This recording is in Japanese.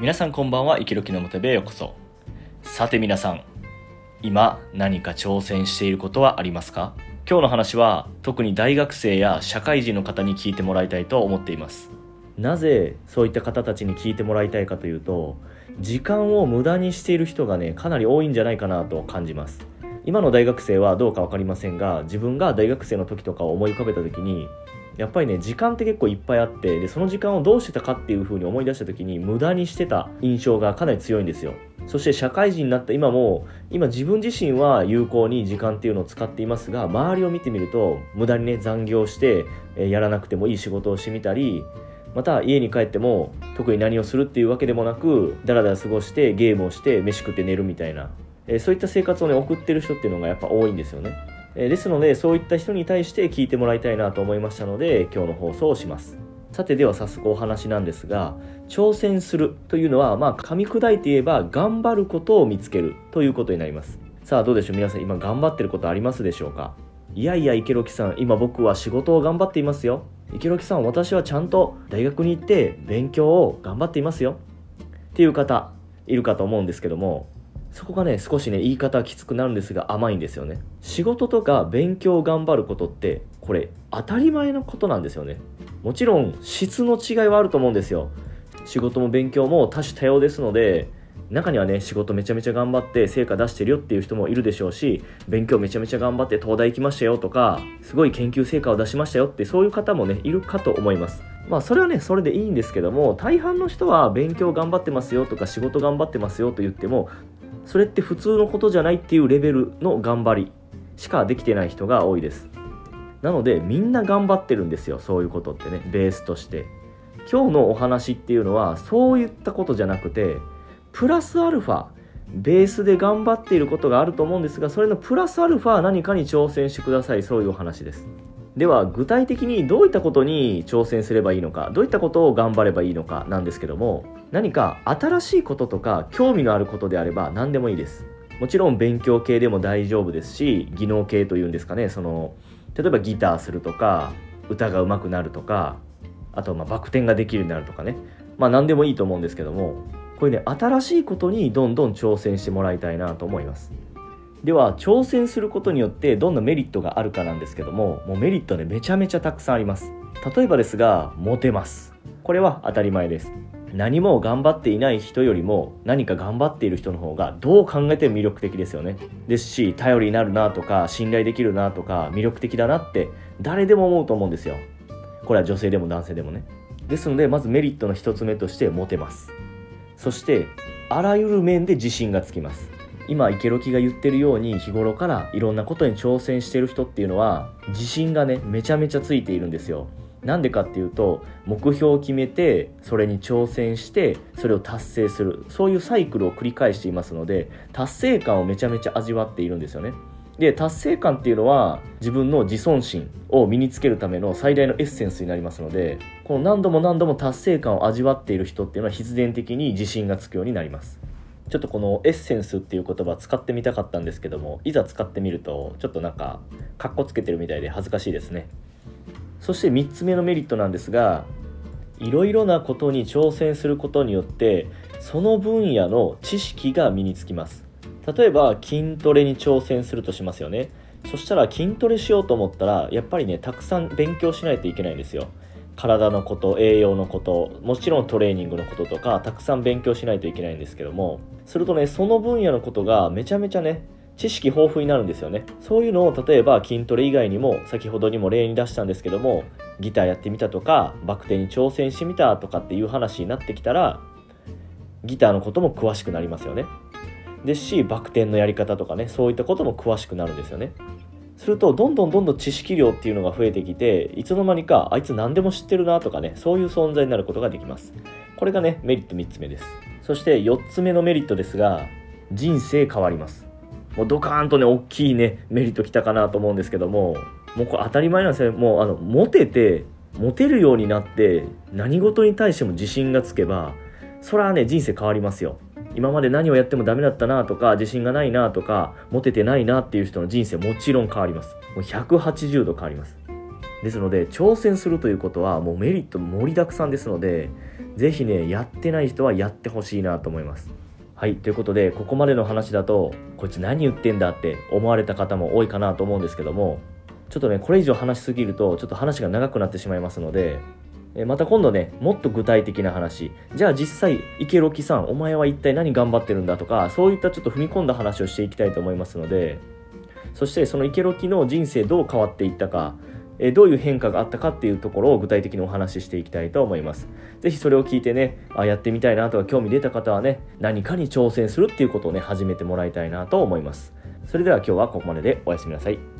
皆さんこんばんは生きる気のもとへようこそ。さて皆さん今何か挑戦していることはありますか？今日の話は特に大学生や社会人の方に聞いてもらいたいと思っています。なぜそういった方たちに聞いてもらいたいかというと時間を無駄にしている人がねかなり多いんじゃないかなと感じます。今の大学生はどうか分かりませんが自分が大学生の時とかを思い浮かべた時にやっぱりね時間って結構いっぱいあってでその時間をどうしてたかっていう風に思い出した時に無駄にしてた印象がかなり強いんですよ。そして社会人になった今も今自分自身は有効に時間っていうのを使っていますが周りを見てみると無駄にね残業して、やらなくてもいい仕事をしてみたりまた家に帰っても特に何をするっていうわけでもなくだらだら過ごしてゲームをして飯食って寝るみたいな、そういった生活をね送ってる人っていうのがやっぱ多いんですよね。えですのでそういった人に対して聞いてもらいたいなと思いましたので今日の放送をします。さてでは早速お話なんですが挑戦するというのはまあ噛み砕いて言えば頑張ることを見つけるということになります。さあどうでしょう？皆さん今頑張ってることありますでしょうか？いやいや池ロさん今僕は仕事を頑張っていますよ。池ロさん私はちゃんと大学に行って勉強を頑張っていますよ。っていう方いるかと思うんですけどもそこがね少しね言い方はきつくなるんですが甘いんですよね。仕事とか勉強を頑張ることってこれ当たり前のことなんですよね。もちろん質の違いはあると思うんですよ。仕事も勉強も多種多様ですので中にはね仕事めちゃめちゃ頑張って成果出してるよっていう人もいるでしょうし勉強めちゃめちゃ頑張って東大行きましたよとかすごい研究成果を出しましたよってそういう方もねいるかと思います。まあそれはねそれでいいんですけども大半の人は勉強頑張ってますよとか仕事頑張ってますよと言ってもそれって普通のことじゃないっていうレベルの頑張りしかできてない人が多いです。なのでみんな頑張ってるんですよそういうことってねベースとして。今日のお話っていうのはそういったことじゃなくてプラスアルファベースで頑張っていることがあると思うんですがそれのプラスアルファ何かに挑戦してくださいそういうお話です。では具体的にどういったことに挑戦すればいいのかどういったことを頑張ればいいのかなんですけども何か新しいこととか興味のあることであれば何でもいいです。もちろん勉強系でも大丈夫ですし技能系というんですかねその例えばギターするとか歌が上手くなるとかあとまバク転ができるようになるとかね。まあ何でもいいと思うんですけどもこれね新しいことにどんどん挑戦してもらいたいなと思います。では挑戦することによってどんなメリットがあるかなんですけどももうメリットねめちゃめちゃたくさんあります。例えばですがモテます。これは当たり前です。何も頑張っていない人よりも何か頑張っている人の方がどう考えても魅力的ですよね。ですし頼りになるなとか信頼できるなとか魅力的だなって誰でも思うと思うんですよ。これは女性でも男性でもね。ですのでまずメリットの1つ目としてモテます。そしてあらゆる面で自信がつきます。今池ロキが言ってるように日頃からいろんなことに挑戦してる人っていうのは自信がねめちゃめちゃついているんですよ。なんでかっていうと目標を決めてそれに挑戦してそれを達成するそういうサイクルを繰り返していますので達成感をめちゃめちゃ味わっているんですよね。で達成感っていうのは自分の自尊心を身につけるための最大のエッセンスになりますのでこの何度も何度も達成感を味わっている人っていうのは必然的に自信がつくようになります。ちょっとこのエッセンスっていう言葉使ってみたかったんですけどもいざ使ってみるとちょっとなんかかっこつけてるみたいで恥ずかしいですね。そして3つ目のメリットなんですがいろいろなことに挑戦することによってその分野の知識が身につきます。例えば筋トレに挑戦するとしますよね。そしたら筋トレしようと思ったらやっぱりねたくさん勉強しないといけないんですよ。体のこと栄養のこともちろんトレーニングのこととかたくさん勉強しないといけないんですけどもするとねその分野のことがめちゃめちゃね知識豊富になるんですよね。そういうのを例えば筋トレ以外にも先ほどにも例に出したんですけどもギターやってみたとかバク転に挑戦してみたとかっていう話になってきたらギターのことも詳しくなりますよね。ですしバク転のやり方とかねそういったことも詳しくなるんですよね。するとどんどんどんどん知識量っていうのが増えてきていつの間にかあいつ何でも知ってるなとかねそういう存在になることができます。これがねメリット3つ目です。そして4つ目のメリットですが人生変わります。もうドカーンとね大きいねメリットきたかなと思うんですけどももうこれ当たり前なんですねもうあのモテてモテるようになって何事に対しても自信がつけばそれはね人生変わりますよ。今まで何をやってもダメだったなとか自信がないなとかモテてないなっていう人の人生もちろん変わります。もう180度変わります。ですので挑戦するということはもうメリット盛りだくさんですので是非ねやってない人はやってほしいなと思います。はいということでここまでの話だとこいつ何言ってんだって思われた方も多いかなと思うんですけどもちょっとねこれ以上話しすぎるとちょっと話が長くなってしまいますのでまた今度ねもっと具体的な話じゃあ実際池ロキさんお前は一体何頑張ってるんだとかそういったちょっと踏み込んだ話をしていきたいと思いますのでそしてその池ロキの人生どう変わっていったかえどういう変化があったかっていうところを具体的にお話ししていきたいと思います。ぜひそれを聞いてね、あやってみたいなとか興味出た方はね、何かに挑戦するっていうことをね、始めてもらいたいなと思います。それでは今日はここまででおやすみなさい。